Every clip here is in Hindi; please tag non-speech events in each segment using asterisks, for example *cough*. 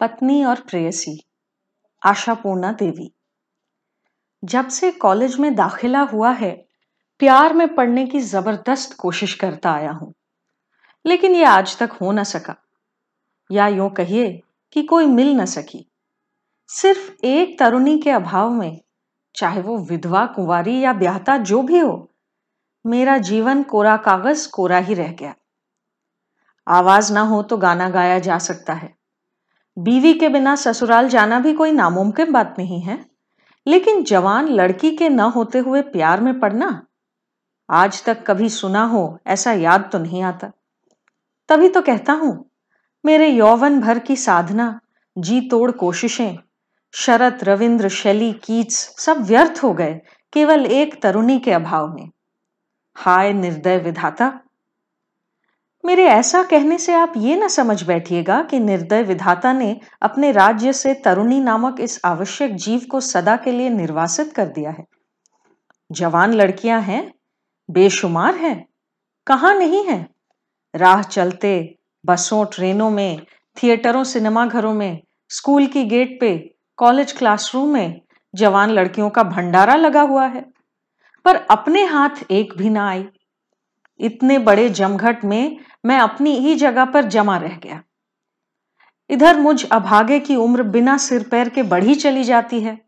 पत्नी और प्रेयसी, आशापूर्णा देवी। जब से कॉलेज में दाखिला हुआ है, प्यार में पढ़ने की ज़बरदस्त कोशिश करता आया हूँ। लेकिन यह आज तक हो ना सका। या यूँ कहिए कि कोई मिल न सकी। सिर्फ़ एक तरुणी के अभाव में, चाहे वो विधवा, कुंवारी या ब्याहता जो भी हो, मेरा जीवन कोरा कागज़ कोरा ही रह गया। आवाज़ ना हो तो गाना गाया जा सकता है। बीवी के बिना ससुराल जाना भी कोई नामुमकिन बात नहीं है। लेकिन जवान लड़की के न होते हुए प्यार में पड़ना, आज तक कभी सुना हो ऐसा याद तो नहीं आता। तभी तो कहता हूँ, मेरे यौवन भर की साधना, जी तोड़ कोशिशें, शरत, रविंद्र, शैली कीट्स सब व्यर्थ हो गए, केवल एक तरुणी के अभाव में। हाय निर्दय विधाता। मेरे ऐसा कहने से आप ये ना समझ बैठिएगा कि निर्दय विधाता ने अपने राज्य से तरुणी नामक इस आवश्यक जीव को सदा के लिए निर्वासित कर दिया है। जवान लड़कियाँ हैं, बेशुमार हैं, कहाँ नहीं है? राह चलते बसों, ट्रेनों में, थिएटरों सिनेमा घरों में, स्कूल की गेट पे, कॉलेज क्लासरूम में जवान लड़कियों का भंडारा लगा हुआ है। पर अपने हाथ एक भी ना आई। इतने बड़े जमघट में मैं अपनी ही जगह पर जमा रह गया। इधर मुझ अभागे की उम्र बिना सिर पैर के बढ़ी चली जाती है।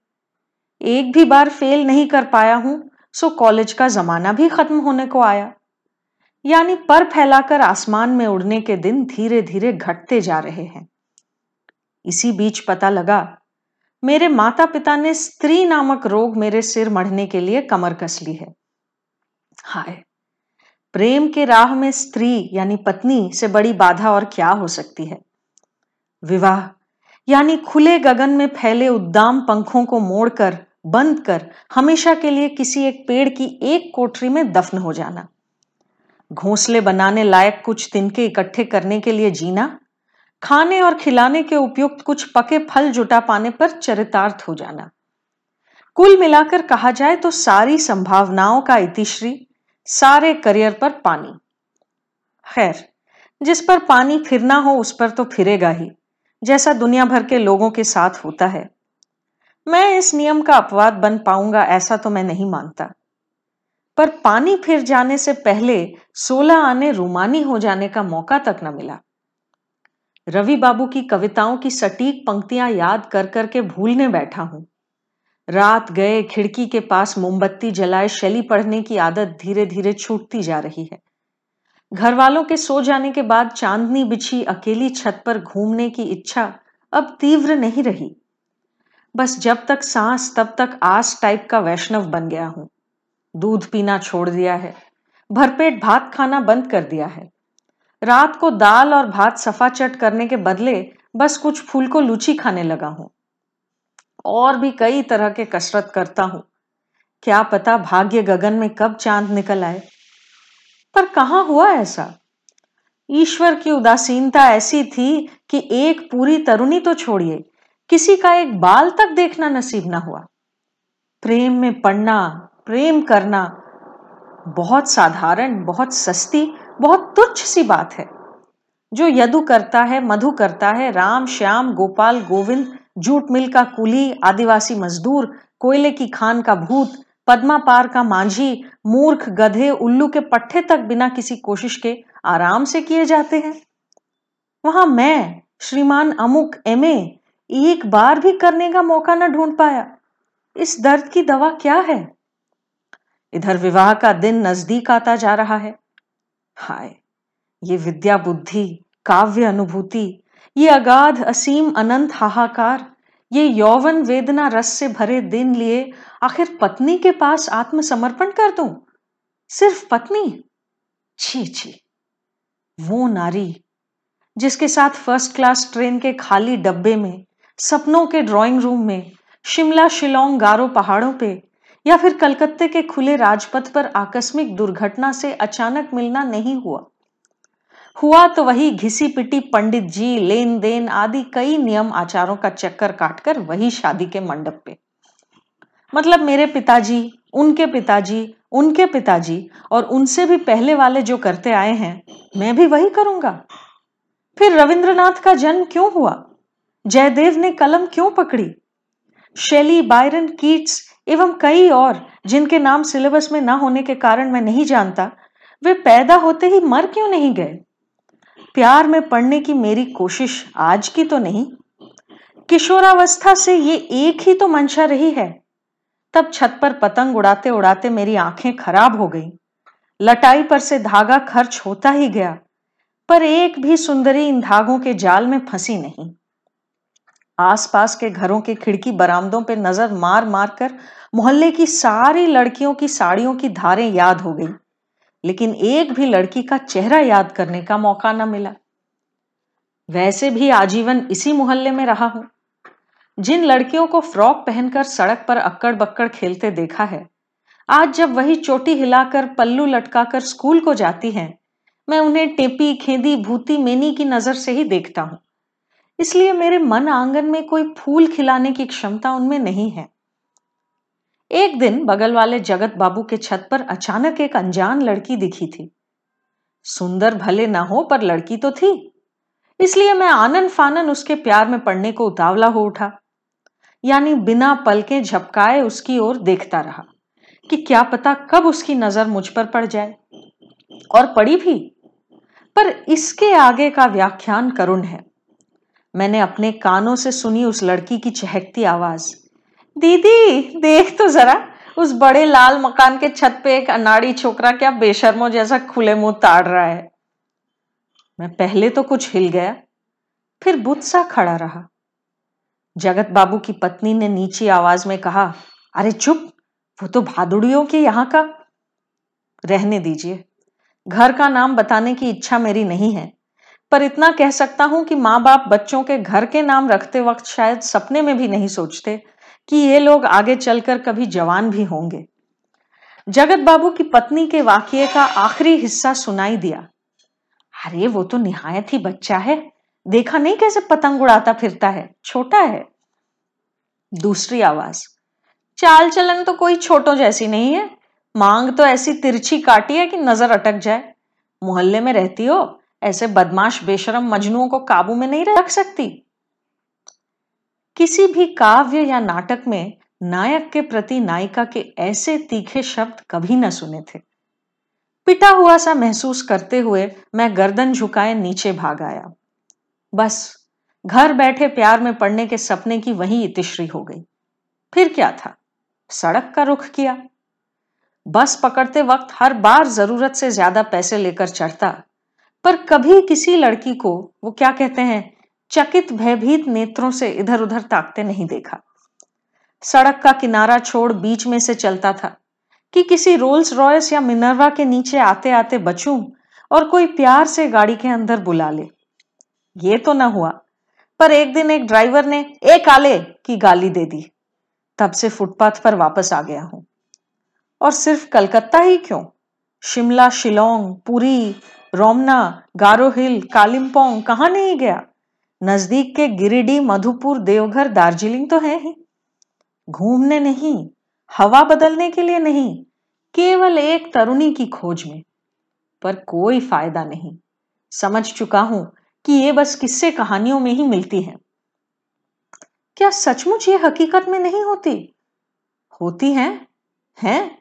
एक भी बार फेल नहीं कर पाया हूँ, सो कॉलेज का जमाना भी खत्म होने को आया। यानी पर फैलाकर आसमान में उड़ने के दिन धीरे धीरे घटते जा रहे हैं। इसी बीच पता लगा, मेरे माता पिता ने स्त्री नामक रोग मेरे सिर मढ़ने के लिए कमर कस ली है। हाय प्रेम के राह में स्त्री यानी पत्नी से बड़ी बाधा और क्या हो सकती है? विवाह, यानी खुले गगन में फैले उद्दाम पंखों को मोड़कर, बंद कर, हमेशा के लिए किसी एक पेड़ की एक कोठरी में दफन हो जाना। घोंसले बनाने लायक कुछ तिनके इकट्ठे करने के लिए जीना। खाने और खिलाने के उपयुक्त कुछ पके फल जुटा पाने पर चरितार्थ हो जाना। कुल मिलाकर कहा जाए तो सारी संभावनाओं का इतिश्री सारे करियर पर पानी। खैर, जिस पर पानी फिरना हो उस पर तो फिरेगा ही, जैसा दुनिया भर के लोगों के साथ होता है। मैं इस नियम का अपवाद बन पाऊँगा ऐसा तो मैं नहीं मानता। पर पानी फिर जाने से पहले सोलह आने रूमानी हो जाने का मौका तक न मिला। रवि बाबू की कविताओं की सटीक पंक्तियाँ याद कर करके भूलने बैठा हूँ। रात गए, खिड़की के पास मोमबत्ती जलाए, शैली पढ़ने की आदत धीरे धीरे छूटती जा रही है। घर वालों के सो जाने के बाद चांदनी बिछी अकेली छत पर घूमने की इच्छा अब तीव्र नहीं रही। बस जब तक सांस, तब तक आस टाइप का वैष्णव बन गया हूँ। दूध पीना छोड़ दिया है, भरपेट भात खाना बंद कर दिया है। रात को दाल और भात सफ़ा चट करने के बदले बस कुछ फूल को लूची खाने लगा हूँ। और भी कई तरह के कसरत करता हूँ। क्या पता भाग्य गगन में कब चाँद निकल आए। पर कहाँ हुआ ऐसा? ईश्वर की उदासीनता ऐसी थी कि एक पूरी तरुणी तो छोड़िए, किसी का एक बाल तक देखना नसीब ना हुआ। प्रेम में पढ़ना, प्रेम करना, बहुत साधारण, बहुत सस्ती, बहुत तुच्छ सी बात है। जो यदु करता है, मधु करता है, राम, श्याम, गोपाल, गोविंद जूट मिल का कुली, आदिवासी मजदूर, कोयले की खान का भूत, पद्मा पार का मांझी, मूर्ख, गधे, उल्लू के पट्टे तक बिना किसी कोशिश के आराम से किए जाते हैं। वहाँ मैं, श्रीमान अमुक एमए एक बार भी करने का मौका न ढूंढ पाया। इस दर्द की दवा क्या है? इधर विवाह का दिन नज़दीक आता जा रहा है। हाय, ये विद्या बुद्धि, काव्य अनुभूति ये अगाध, असीम, अनंत, हाहाकार, ये यौवन वेदना रस से भरे दिन लिए आखिर पत्नी के पास आत्मसमर्पण कर दूँ? सिर्फ़ पत्नी? छी छी। वो नारी, जिसके साथ फ़र्स्ट क्लास ट्रेन के खाली डब्बे में, सपनों के ड्राइंग रूम में, शिमला शिलोंग गारो पहाड़ों पे, या फिर कलकत्ते के खुले राजपथ पर आकस्मिक दुर्घटना से अचानक मिलना नहीं हुआ। हुआ तो वही घिसी पिटी पंडित जी लेन देन आदि कई नियम आचारों का चक्कर काटकर वही शादी के मंडप पे। मतलब मेरे पिताजी, उनके पिताजी उनके पिताजी और उनसे भी पहले वाले जो करते आए हैं, मैं भी वही करूँगा। फिर रविंद्रनाथ का जन्म क्यों हुआ? जयदेव ने कलम क्यों पकड़ी? शैली, बायरन, कीट्स एवं कई और जिनके नाम सिलेबस में ना होने के कारण मैं नहीं जानता, वे पैदा होते ही मर क्यों नहीं गए? प्यार में पढ़ने की मेरी कोशिश आज की तो नहीं। किशोरावस्था से ये एक ही तो मंशा रही है। तब छत पर पतंग उड़ाते उड़ाते मेरी आँखें खराब हो गईं। लटाई पर से धागा खर्च होता ही गया, पर एक भी सुंदरी इन धागों के जाल में फंसी नहीं। आसपास के घरों के खिड़की बरामदों पर नज़र मार मार कर मोहल्ले की सारी लड़कियों की साड़ियों की धारें याद हो गई। लेकिन एक भी लड़की का चेहरा याद करने का मौका न मिला। वैसे भी आजीवन इसी मोहल्ले में रहा हूँ। जिन लड़कियों को फ्रॉक पहनकर सड़क पर अक्कड़ बक्कड़ खेलते देखा है, आज जब वही चोटी हिलाकर पल्लू लटकाकर स्कूल को जाती हैं, मैं उन्हें टेपी, खेदी, भूती, मेनी की नज़र से ही देखता हूँ। इसलिए मेरे मन आँगन में कोई फूल खिलाने की क्षमता उनमें नहीं है। एक दिन बगल वाले जगत बाबू के छत पर अचानक एक अनजान लड़की दिखी थी। सुंदर भले ना हो, पर लड़की तो थी। इसलिए मैं आनंद फानन उसके प्यार में पड़ने को उतावला हो उठा। यानी बिना पलके झपकाए उसकी ओर देखता रहा कि क्या पता कब उसकी नज़र मुझ पर पड़ जाए। और पड़ी भी। पर इसके आगे का व्याख्यान करुण है। मैंने अपने कानों से सुनी उस लड़की की चहकती आवाज़। दीदी, देख तो जरा, उस बड़े लाल मकान के छत पे एक अनाड़ी छोकरा क्या बेशर्मो जैसा खुले मुँह ताड़ रहा है। मैं पहले तो कुछ हिल गया, फिर बुत सा खड़ा रहा। जगत बाबू की पत्नी ने नीची आवाज़ में कहा, अरे चुप, वो तो भादुड़ियों के यहाँ का रहने दीजिए। घर का नाम बताने की इच्छा मेरी नहीं है, पर इतना कह सकता हूँ कि माँ बाप बच्चों के घर के नाम रखते वक्त शायद सपने में भी नहीं सोचते कि ये लोग आगे चलकर कभी जवान भी होंगे। जगत बाबू की पत्नी के वाक्य का आखिरी हिस्सा सुनाई दिया। अरे, वो तो निहायत ही बच्चा है। देखा नहीं कैसे पतंग उड़ाता फिरता है। छोटा है। दूसरी आवाज़। चाल चलन तो कोई छोटो जैसी नहीं है। मांग तो ऐसी तिरछी काटी है कि नज़र अटक जाए। मोहल्ले में रहती हो, ऐसे बदमाश बेशरम मजनुओं को काबू में नहीं रख सकती। किसी भी काव्य या नाटक में नायक के प्रति नायिका के ऐसे तीखे शब्द कभी न सुने थे। पिटा हुआ सा महसूस करते हुए मैं गर्दन झुकाए नीचे भाग आया। बस, घर बैठे प्यार में पड़ने के सपने की वही इतिश्री हो गई। फिर क्या था? सड़क का रुख किया। बस पकड़ते वक्त हर बार ज़रूरत से ज़्यादा पैसे लेकर चढ़ता। पर कभी किसी लड़की को, वो क्या कहते हैं? चकित भयभीत नेत्रों से इधर उधर ताकते नहीं देखा। सड़क का किनारा छोड़ बीच में से चलता था कि किसी रोल्स रॉयस या मिनरवा के नीचे आते आते बचूं और कोई प्यार से गाड़ी के अंदर बुला ले। ये तो ना हुआ, पर एक दिन एक ड्राइवर ने एक आले की गाली दे दी। तब से फुटपाथ पर वापस आ गया हूँ। और सिर्फ़ कलकत्ता ही क्यों? शिमला, शिलोंग, पुरी, रोमना, गारो हिल, कालिम्पोंग, कहाँ नहीं गया? नज़दीक के गिरिडीह, मधुपुर, देवघर, दार्जिलिंग तो है ही। घूमने नहीं, हवा बदलने के लिए नहीं, केवल एक तरुणी की खोज में। पर कोई फ़ायदा नहीं। समझ चुका हूँ कि ये बस किस्से कहानियों में ही मिलती है। क्या सचमुच ये हकीकत में नहीं होती? होती हैं हैं।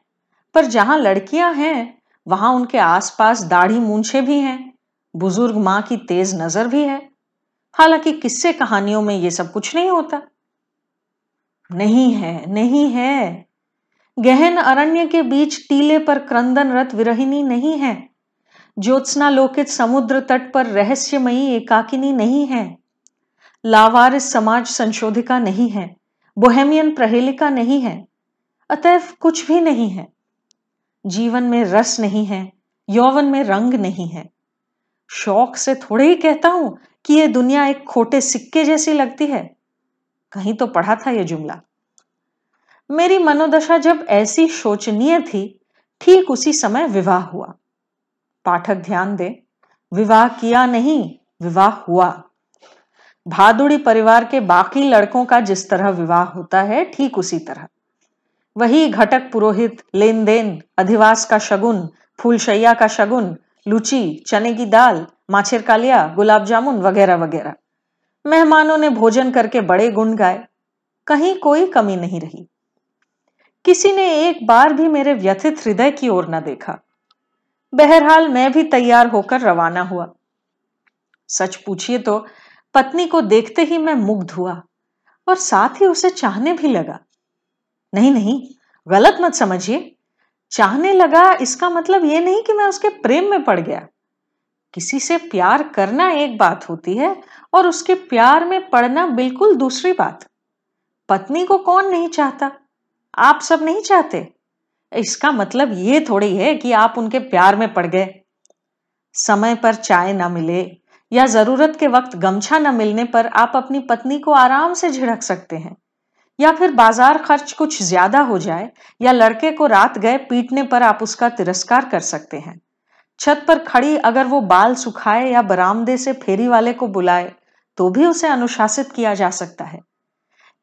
पर जहाँ लड़कियाँ हैं, वहाँ उनके आसपास दाढ़ी मूंछे भी हैं। बुज़ुर्ग माँ की तेज नज़र भी है। हालाँकि किस्से कहानियों में ये सब कुछ नहीं होता। नहीं है नहीं है। गहन अरण्य के बीच टीले पर क्रंदन रत विरहिनी नहीं है। ज्योत्सना लोकित समुद्र तट पर रहस्यमयी एकाकिनी नहीं है। लावारिस समाज संशोधिका नहीं है। बोहेमियन प्रहेलिका नहीं है। अतएव कुछ भी नहीं है। जीवन में रस नहीं है। यौवन में रंग नहीं है। शौक से थोड़े ही कहता हूँ कि यह दुनिया एक खोटे सिक्के जैसी लगती है। कहीं तो पढ़ा था यह जुमला। मेरी मनोदशा जब ऐसी शोचनीय थी, ठीक उसी समय विवाह हुआ। पाठक ध्यान दे, विवाह किया नहीं, विवाह हुआ। भादुड़ी परिवार के बाकी लड़कों का जिस तरह विवाह होता है, ठीक उसी तरह। वही घटक पुरोहित, लेन देन, अधिवास का शगुन, फूलशैया का शगुन, लुची, चने की दाल माछेर कालिया, गुलाब जामुन वगैरह वगैरह। मेहमानों ने भोजन करके बड़े गुण गाए। कहीं कोई कमी नहीं रही। किसी ने एक बार भी मेरे व्यथित हृदय की ओर न देखा। बहरहाल मैं भी तैयार होकर रवाना हुआ। सच पूछिए तो पत्नी को देखते ही मैं मुग्ध हुआ और साथ ही उसे चाहने भी लगा। नहीं नहीं, गलत मत समझिए। चाहने लगा इसका मतलब यह नहीं कि मैं उसके प्रेम में पड़ गया। किसी से प्यार करना एक बात होती है और उसके प्यार में पड़ना बिल्कुल दूसरी बात। पत्नी को कौन नहीं चाहता? आप सब नहीं चाहते? इसका मतलब ये थोड़ी है कि आप उनके प्यार में पड़ गए। समय पर चाय ना मिले या ज़रूरत के वक्त गमछा न मिलने पर आप अपनी पत्नी को आराम से झिड़क सकते हैं। या फिर बाज़ार खर्च कुछ ज़्यादा हो जाए या लड़के को रात गए पीटने पर आप उसका तिरस्कार कर सकते हैं। छत पर खड़ी अगर वो बाल सुखाए या बरामदे से फेरी वाले को बुलाए तो भी उसे अनुशासित किया जा सकता है।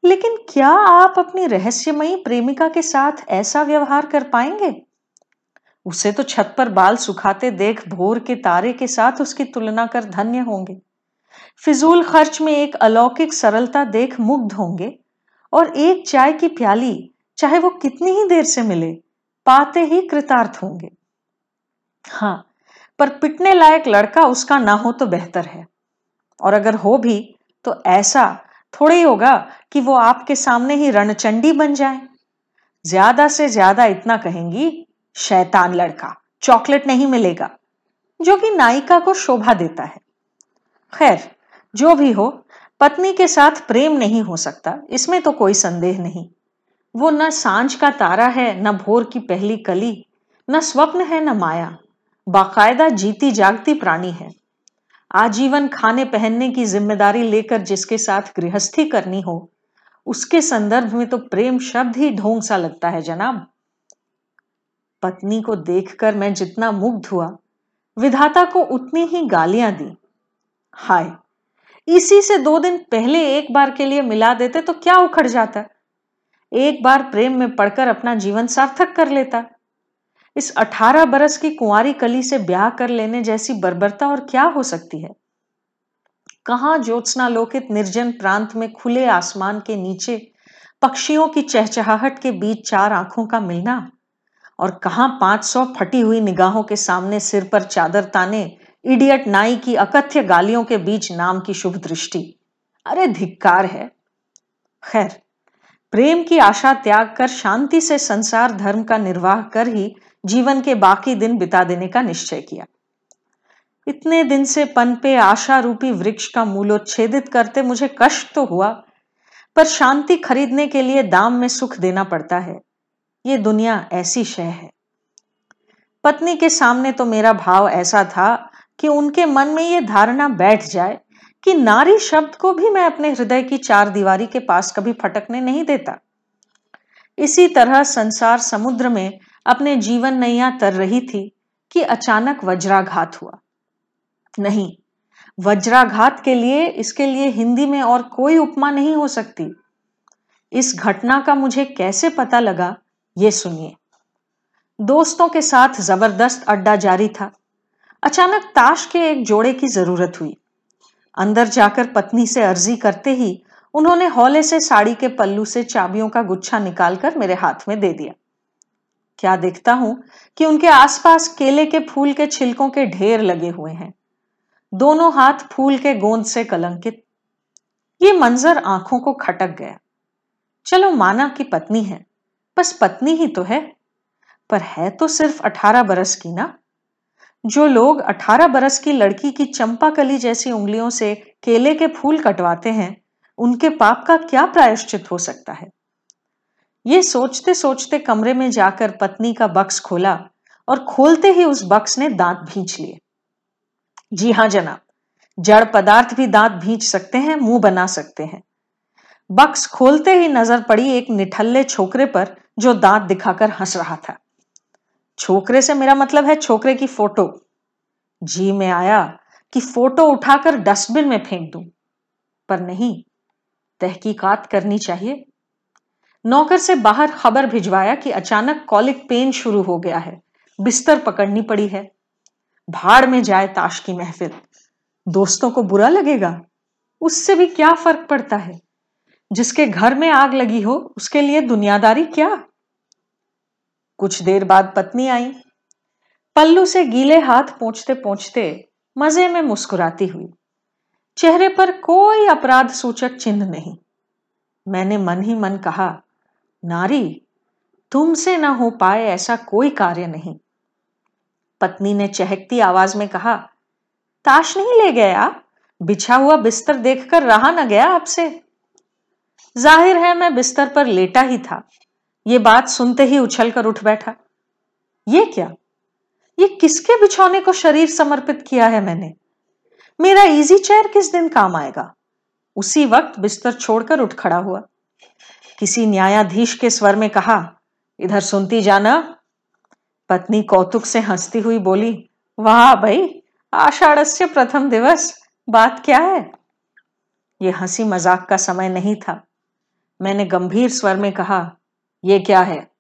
लेकिन क्या आप अपनी रहस्यमयी प्रेमिका के साथ ऐसा व्यवहार कर पाएँगे? उसे तो छत पर बाल सुखाते देख भोर के तारे के साथ उसकी तुलना कर धन्य होंगे। फिजूल खर्च में एक अलौकिक सरलता देख मुग्ध होंगे और एक चाय की प्याली, चाहे वो कितनी ही देर से मिले, पाते ही कृतार्थ होंगे। हाँ पर पिटने लायक लड़का उसका ना हो तो बेहतर है। और अगर हो भी तो ऐसा थोड़ी होगा कि वो आपके सामने ही रणचंडी बन जाए। ज़्यादा से ज़्यादा इतना कहेंगी, शैतान लड़का, चॉकलेट नहीं मिलेगा। जो कि नायिका को शोभा देता है। खैर, जो भी हो, पत्नी के साथ प्रेम नहीं हो सकता, इसमें तो कोई संदेह नहीं। वो न साँझ का तारा है, न भोर की पहली कली, न स्वप्न है, न माया। बाकायदा जीती जागती प्राणी है। आजीवन खाने पहनने की ज़िम्मेदारी लेकर जिसके साथ गृहस्थी करनी हो, उसके संदर्भ में तो प्रेम शब्द ही ढोंग सा लगता है, जनाब। पत्नी को देखकर मैं जितना मुग्ध हुआ, विधाता को उतनी ही गालियाँ दी। हाय, इसी से दो दिन पहले एक बार के लिए मिला देते तो क्या उखड़ जाता? एक बार प्रेम में पड़कर अपना जीवन सार्थक कर लेता। इस अठारह बरस की कुंवारी कली से ब्याह कर लेने जैसी बर्बरता और क्या हो सकती है? कहा ज्योत्सना लोकित निर्जन प्रांत में खुले आसमान के नीचे पक्षियों की चहचहाहट के बीच चार आँखों का मिलना? और कहा पाँच सौ फटी हुई निगाहों के सामने सिर पर चादर ताने इडियट नाई की अकथ्य गालियों के बीच नाम की शुभ दृष्टि? अरे धिक्कार है। खैर, प्रेम की आशा त्याग कर शांति से संसार धर्म का निर्वाह कर ही जीवन के बाकी दिन बिता देने का निश्चय किया। इतने दिन से पनपे आशा रूपी वृक्ष का मूलोच्छेदित करते मुझे कष्ट तो हुआ, पर शांति खरीदने के लिए दाम में सुख देना पड़ता है। ये दुनिया ऐसी शय है। पत्नी के सामने तो मेरा भाव ऐसा था कि उनके मन में ये धारणा बैठ जाए कि नारी शब्द को भी मैं अपने हृदय की चार दीवारी के पास कभी फटकने नहीं देता। इसी तरह संसार समुद्र में अपने जीवन नैया तर रही थी कि अचानक वज्राघात हुआ। नहीं, वज्राघात के लिए, इसके लिए हिंदी में और कोई उपमा नहीं हो सकती। इस घटना का मुझे कैसे पता लगा, ये सुनिए। दोस्तों के साथ ज़बरदस्त अड्डा जारी था। अचानक ताश के एक जोड़े की ज़रूरत हुई। अंदर जाकर पत्नी से अर्जी करते ही उन्होंने हौले से साड़ी के पल्लू से चाबियों का गुच्छा निकालकर मेरे हाथ में दे दिया। क्या देखता हूँ कि उनके आसपास केले के फूल के छिलकों के ढेर लगे हुए हैं। दोनों हाथ फूल के गोंद से कलंकित। ये मंजर आँखों को खटक गया। चलो माना की पत्नी है। बस पत्नी ही तो है। पर है तो सिर्फ़ अठारह बरस की ना। जो लोग अठारह बरस की लड़की की चंपा कली जैसी उंगलियों से केले के फूल कटवाते हैं, उनके पाप का क्या प्रायश्चित हो सकता है? ये सोचते सोचते कमरे में जाकर पत्नी का बक्स खोला और खोलते ही उस बक्स ने दांत भींच लिए। जी हाँ जनाब, जड़ पदार्थ भी दांत भींच सकते हैं, मुँह बना सकते हैं। बक्स खोलते ही नज़र पड़ी एक निठल्ले छोकरे पर जो दांत दिखाकर हंस रहा था। छोकरे से मेरा मतलब है छोकरे की फ़ोटो। जी में आया कि फ़ोटो उठाकर डस्टबिन में फेंक दूँ। पर नहीं, तहकीकात करनी चाहिए। नौकर से बाहर खबर भिजवाया कि अचानक कॉलिक पेन शुरू हो गया है। बिस्तर पकड़नी पड़ी है। भाड़ में जाए ताश की महफिल। दोस्तों को बुरा लगेगा? उससे भी क्या फ़र्क पड़ता है? जिसके घर में आग लगी हो, उसके लिए दुनियादारी क्या? कुछ देर बाद पत्नी आई। पल्लू से गीले हाथ पहुँचते पहुँचते मज़े में मुस्कुराती हुई। चेहरे पर कोई अपराध सूचक चिन्ह नहीं। मैंने मन ही मन कहा नारी, तुमसे ना हो पाए ऐसा कोई कार्य नहीं। पत्नी ने चहकती आवाज़ में कहा, ताश नहीं ले गया बिछा हुआ बिस्तर देखकर रहा न गया आपसे? ज़ाहिर है मैं बिस्तर पर लेटा ही था। ये बात सुनते ही उछलकर उठ बैठा। ये क्या? ये किसके बिछौने को शरीर समर्पित किया है मैंने? मेरा इजी चेयर किस दिन काम आएगा? उसी वक्त बिस्तर छोड़कर उठ खड़ा हुआ। किसी न्यायाधीश के स्वर में कहा, इधर सुनती जाना। पत्नी कौतुक से हंसती हुई बोली, वाह भाई, आषाढ़स्य प्रथम दिवस, बात क्या है? ये हँसी मज़ाक का समय नहीं था। मैंने गंभीर स्वर में कहा यह क्या है?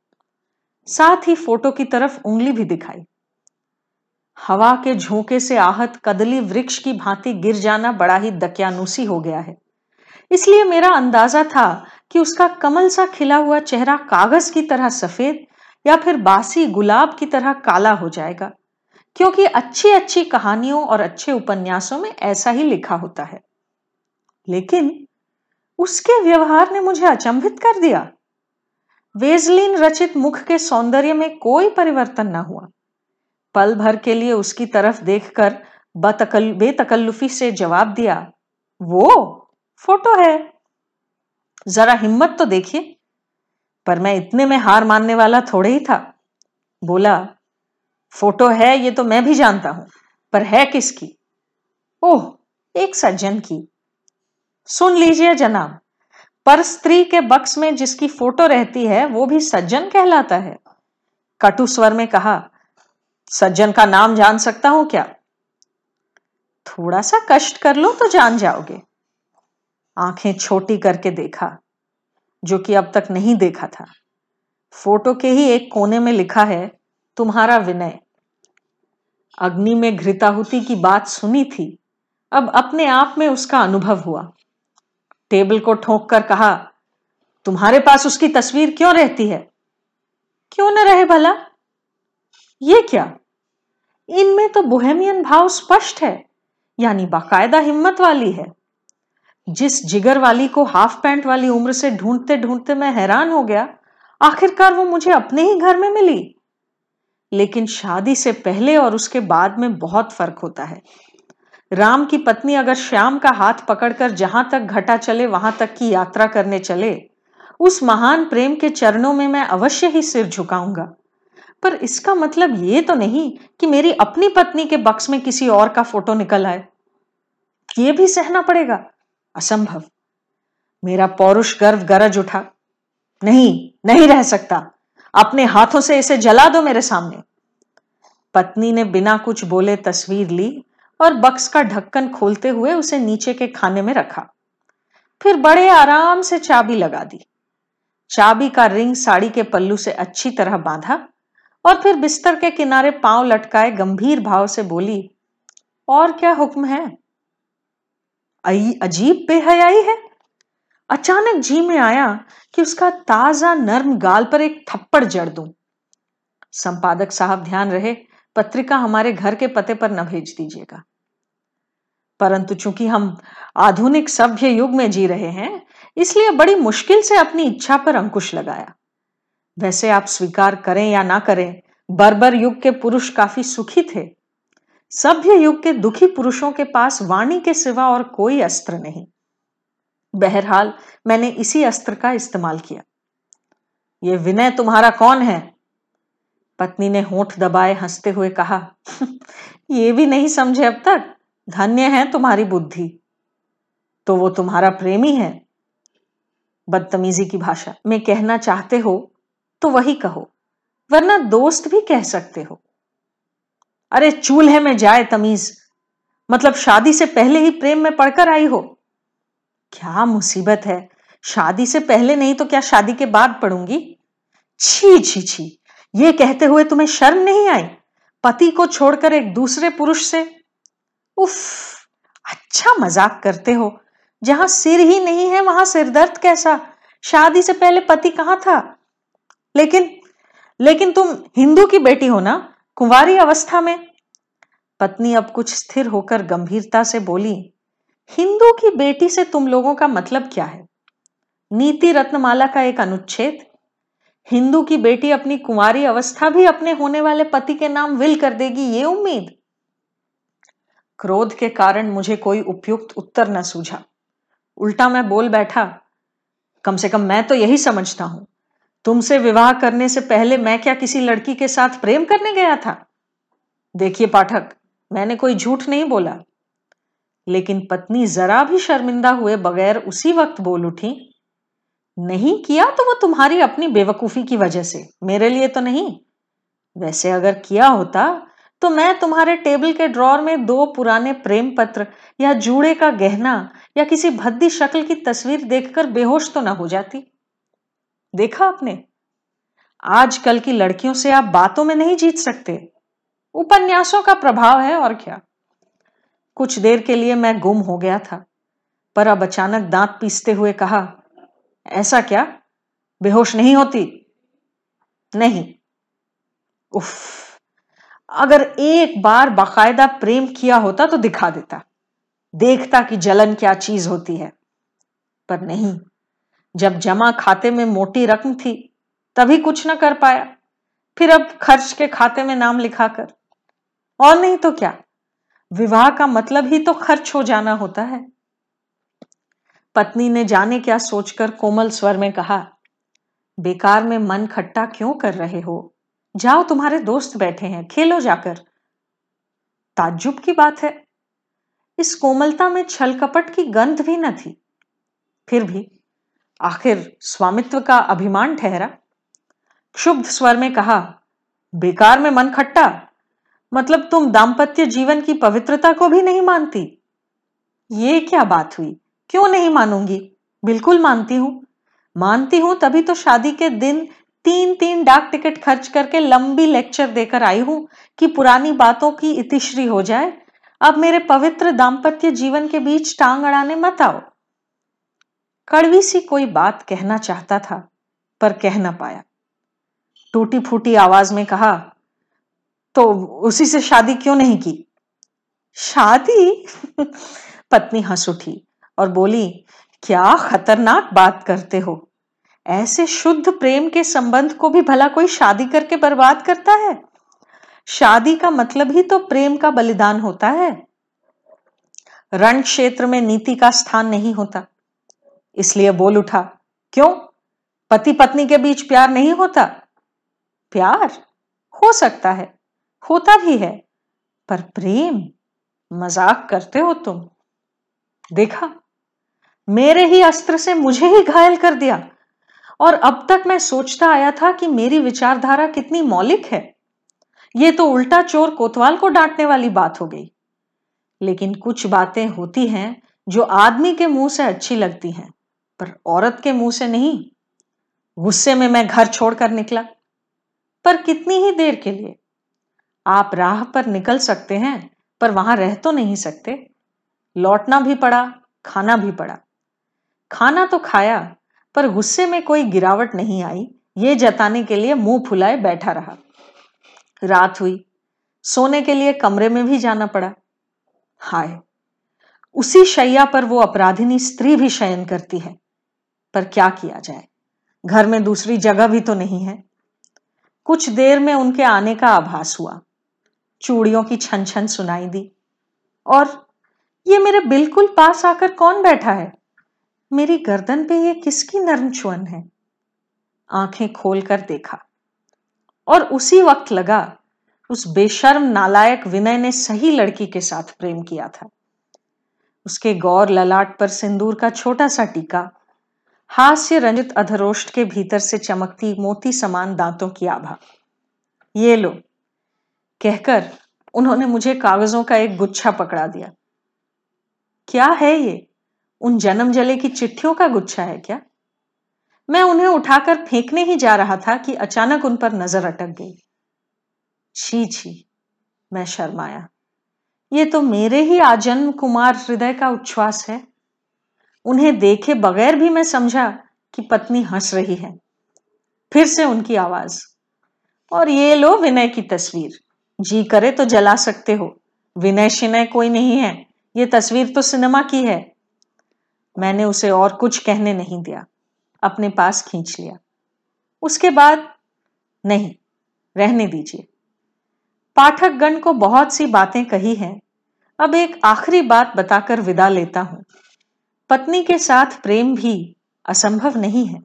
साथ ही फ़ोटो की तरफ़ उंगली भी दिखाई। हवा के झोंके से आहत कदली वृक्ष की भांति गिर जाना बड़ा ही दकियानुसी हो गया है। इसलिए मेरा अंदाज़ा था कि उसका कमल सा खिला हुआ चेहरा कागज़ की तरह सफ़ेद या फिर बासी गुलाब की तरह काला हो जाएगा, क्योंकि अच्छी अच्छी कहानियों और अच्छे उपन्यासों में ऐसा ही लिखा होता है। लेकिन उसके व्यवहार ने मुझे अचंभित कर दिया। वेजलिन रचित मुख के सौंदर्य में कोई परिवर्तन न हुआ। पल भर के लिए उसकी तरफ़ देखकर बतकल, बेतकल्लुफी से जवाब दिया, वो, फ़ोटो है। जरा हिम्मत तो देखिए। पर मैं इतने में हार मानने वाला थोड़े ही था। बोला, फ़ोटो है, ये तो मैं भी जानता हूँ, पर है किसकी? ओह, एक सज्जन की। सुन लीजिए जनाब, पर स्त्री के बक्स में जिसकी फ़ोटो रहती है, वो भी सज्जन कहलाता है। कटु स्वर में कहा, सज्जन का नाम जान सकता हूँ क्या? थोड़ा सा कष्ट कर लो तो जान जाओगे। आँखें छोटी करके देखा, जो कि अब तक नहीं देखा था। फ़ोटो के ही एक कोने में लिखा है, तुम्हारा विनय। अग्नि में घृताहुति की बात सुनी थी। अब अपने आप में उसका अनुभव हुआ। टेबल को ठोक कर कहा, तुम्हारे पास उसकी तस्वीर क्यों रहती है? क्यों न रहे भला? ये क्या? इनमें तो बोहेमियन भाव स्पष्ट है, यानी बाकायदा हिम्मत वाली है। जिस जिगर वाली को हाफ़ पैंट वाली उम्र से ढूंढते ढूंढते मैं हैरान हो गया। आखिरकार वो मुझे अपने ही घर में मिली। लेकिन शादी से पहले और उसके बाद में बहुत फ़र्क होता है। राम की पत्नी अगर श्याम का हाथ पकड़कर जहाँ तक घटा चले, वहाँ तक की यात्रा करने चले, उस महान प्रेम के चरणों में मैं अवश्य ही सिर झुकाऊँगा। पर इसका मतलब ये तो नहीं कि मेरी अपनी पत्नी के बक्स में किसी और का फ़ोटो निकल आए। ये भी सहना पड़ेगा। असंभव। मेरा पौरुष गर्व गरज उठा। नहीं नहीं रह सकता। अपने हाथों से इसे जला दो मेरे सामने। पत्नी ने बिना कुछ बोले तस्वीर ली और बक्स का ढक्कन खोलते हुए उसे नीचे के खाने में रखा। फिर बड़े आराम से चाबी लगा दी। चाबी का रिंग साड़ी के पल्लू से अच्छी तरह बांधा और फिर बिस्तर के किनारे पाँव लटकाए गंभीर भाव से बोली, और क्या हुक्म है? अजीब बेहयाई है। अचानक जी में आया कि उसका ताज़ा नर्म गाल पर एक थप्पड़ जड़ दूँ। संपादक साहब ध्यान रहे, पत्रिका हमारे घर के पते पर न भेज दीजिएगा। परंतु चूँकि हम आधुनिक सभ्य युग में जी रहे हैं, इसलिए बड़ी मुश्किल से अपनी इच्छा पर अंकुश लगाया। वैसे आप स्वीकार करें या ना करें, बर्बर युग के पुरुष काफ़ी सुखी थे। सभ्य युग के दुखी पुरुषों के पास वाणी के सिवा और कोई अस्त्र नहीं। बहरहाल, मैंने इसी अस्त्र का इस्तेमाल किया। ये विनय तुम्हारा कौन है? पत्नी ने होठ दबाए हँसते हुए कहा ये भी नहीं समझे अब तक। धन्य है तुम्हारी बुद्धि। तो वो तुम्हारा प्रेमी है? बदतमीजी की भाषा। में कहना चाहते हो तो वही कहो, वरना दोस्त भी कह सकते हो। अरे चूल्हे में जाए तमीज। मतलब शादी से पहले ही प्रेम में पड़कर आई हो। क्या मुसीबत है। शादी से पहले नहीं तो क्या शादी के बाद पढ़ूँगी? छी छी छी। ये कहते हुए तुम्हें शर्म नहीं आई? पति को छोड़कर एक दूसरे पुरुष से? उफ अच्छा मज़ाक करते हो। जहाँ सिर ही नहीं है, वहाँ सिरदर्द कैसा? शादी से पहले पति कहाँ था? लेकिन लेकिन तुम हिंदू की बेटी हो ना? कुंवारी अवस्था में पत्नी अब कुछ स्थिर होकर गंभीरता से बोली, हिंदू की बेटी से तुम लोगों का मतलब क्या है? नीति रत्नमाला का एक अनुच्छेद? हिंदू की बेटी अपनी कुंवारी अवस्था भी अपने होने वाले पति के नाम विल कर देगी, ये उम्मीद? क्रोध के कारण मुझे कोई उपयुक्त उत्तर न सूझा। उल्टा मैं बोल बैठा, कम से कम मैं तो यही समझता हूँ। तुमसे विवाह करने से पहले मैं क्या किसी लड़की के साथ प्रेम करने गया था? देखिए पाठक, मैंने कोई झूठ नहीं बोला। लेकिन पत्नी जरा भी शर्मिंदा हुए बगैर उसी वक्त बोल उठी, नहीं किया तो वो तुम्हारी अपनी बेवकूफ़ी की वजह से, मेरे लिए तो नहीं। वैसे अगर किया होता तो मैं तुम्हारे टेबल के ड्रॉर में दो पुराने प्रेम पत्र या जूड़े का गहना या किसी भद्दी शक्ल की तस्वीर देखकर बेहोश तो ना हो जाती। देखा आपने? आजकल की लड़कियों से आप बातों में नहीं जीत सकते। उपन्यासों का प्रभाव है और क्या। कुछ देर के लिए मैं गुम हो गया था, पर अब अचानक दांत पीसते हुए कहा, ऐसा क्या? बेहोश नहीं होती? नहीं। उफ, अगर एक बार बाकायदा प्रेम किया होता तो दिखा देता। देखता कि जलन क्या चीज़ होती है। पर नहीं जब जमा खाते में मोटी रकम थी, तभी कुछ ना कर पाया। फिर अब खर्च के खाते में नाम लिखा कर और नहीं तो क्या? विवाह का मतलब ही तो खर्च हो जाना होता है। पत्नी ने जाने क्या सोचकर कोमल स्वर में कहा, बेकार में मन खट्टा क्यों कर रहे हो? जाओ तुम्हारे दोस्त बैठे हैं, खेलो जाकर। ताज्जुब की बात है। इस कोमलता में छल कपट की गंध भी न थी। फिर भी आखिर स्वामित्व का अभिमान ठहरा। क्षुब्ध स्वर में कहा, बेकार में मन खट्टा। मतलब तुम दाम्पत्य जीवन की पवित्रता को भी नहीं मानती। ये क्या बात हुई? क्यों नहीं मानूँगी? बिल्कुल मानती हूँ। मानती हूँ तभी तो शादी के दिन तीन तीन डाक टिकट खर्च करके लंबी लेक्चर देकर आई हूँ कि पुरानी बातों की इतिश्री हो जाए। अब मेरे पवित्र दाम्पत्य जीवन के बीच टांग अड़ाने मत आओ। कड़वी सी कोई बात कहना चाहता था, पर कह ना पाया। टूटी फूटी आवाज़ में कहा तो उसी से शादी क्यों नहीं की? शादी? *laughs* पत्नी हंस उठी और बोली, क्या खतरनाक बात करते हो। ऐसे शुद्ध प्रेम के संबंध को भी भला कोई शादी करके बर्बाद करता है? शादी का मतलब ही तो प्रेम का बलिदान होता है। रण क्षेत्र में नीति का स्थान नहीं होता। इसलिए बोल उठा, क्यों? पति पत्नी के बीच प्यार नहीं होता? प्यार? हो सकता है, होता भी है, पर प्रेम, मज़ाक करते हो तुम। देखा, मेरे ही अस्त्र से मुझे ही घायल कर दिया, और अब तक मैं सोचता आया था कि मेरी विचारधारा कितनी मौलिक है। ये तो उल्टा चोर कोतवाल को डांटने वाली बात हो गई। लेकिन कुछ बातें होती हैं जो आदमी के मुँह से अच्छी लगती हैं। पर औरत के मुँह से नहीं, गुस्से में मैं घर छोड़कर निकला। पर कितनी ही देर के लिए? आप राह पर निकल सकते हैं, पर वहाँ रह तो नहीं सकते। लौटना भी पड़ा, खाना भी पड़ा। खाना तो खाया, पर गुस्से में कोई गिरावट नहीं आई। ये जताने के लिए मुँह फुलाए बैठा रहा। रात हुई। सोने के लिए कमरे में भी जाना पड़ा। हाय, उसी शैया पर वो अपराधिनी स्त्री भी शयन करती है। पर क्या किया जाए? घर में दूसरी जगह भी तो नहीं है। कुछ देर में उनके आने का आभास हुआ। चूड़ियों की छन छन सुनाई दी। और ये मेरे बिल्कुल पास आकर कौन बैठा है? मेरी गर्दन पे ये किसकी नर्म चुअन है? आँखें खोलकर देखा। और उसी वक्त लगा, उस बेशर्म नालायक विनय ने सही लड़की के साथ प्रेम किया था। उसके गौर ललाट पर सिंदूर का छोटा सा टीका हास्य रंजित अधरोष्ट के भीतर से चमकती मोती समान दांतों की आभा। ये लो। कहकर उन्होंने मुझे कागजों का एक गुच्छा पकड़ा दिया। क्या है ये? उन जन्म जले की चिट्ठियों का गुच्छा है क्या? मैं उन्हें उठाकर फेंकने ही जा रहा था कि अचानक उन पर नज़र अटक गई। छी छी, मैं शर्माया। ये तो मेरे ही आजन्म कुमार हृदय का उच्छ्वास है। उन्हें देखे बगैर भी मैं समझा कि पत्नी हंस रही है। फिर से उनकी आवाज़, और ये लो विनय की तस्वीर। जी करे तो जला सकते हो। विनय शिनय कोई नहीं है। ये तस्वीर तो सिनेमा की है। मैंने उसे और कुछ कहने नहीं दिया। अपने पास खींच लिया। उसके बाद, नहीं, रहने दीजिए। पाठक गण को बहुत सी बातें कही हैं। अब एक आखिरी बात बताकर विदा लेता हूँ। पत्नी के साथ प्रेम भी असंभव नहीं है।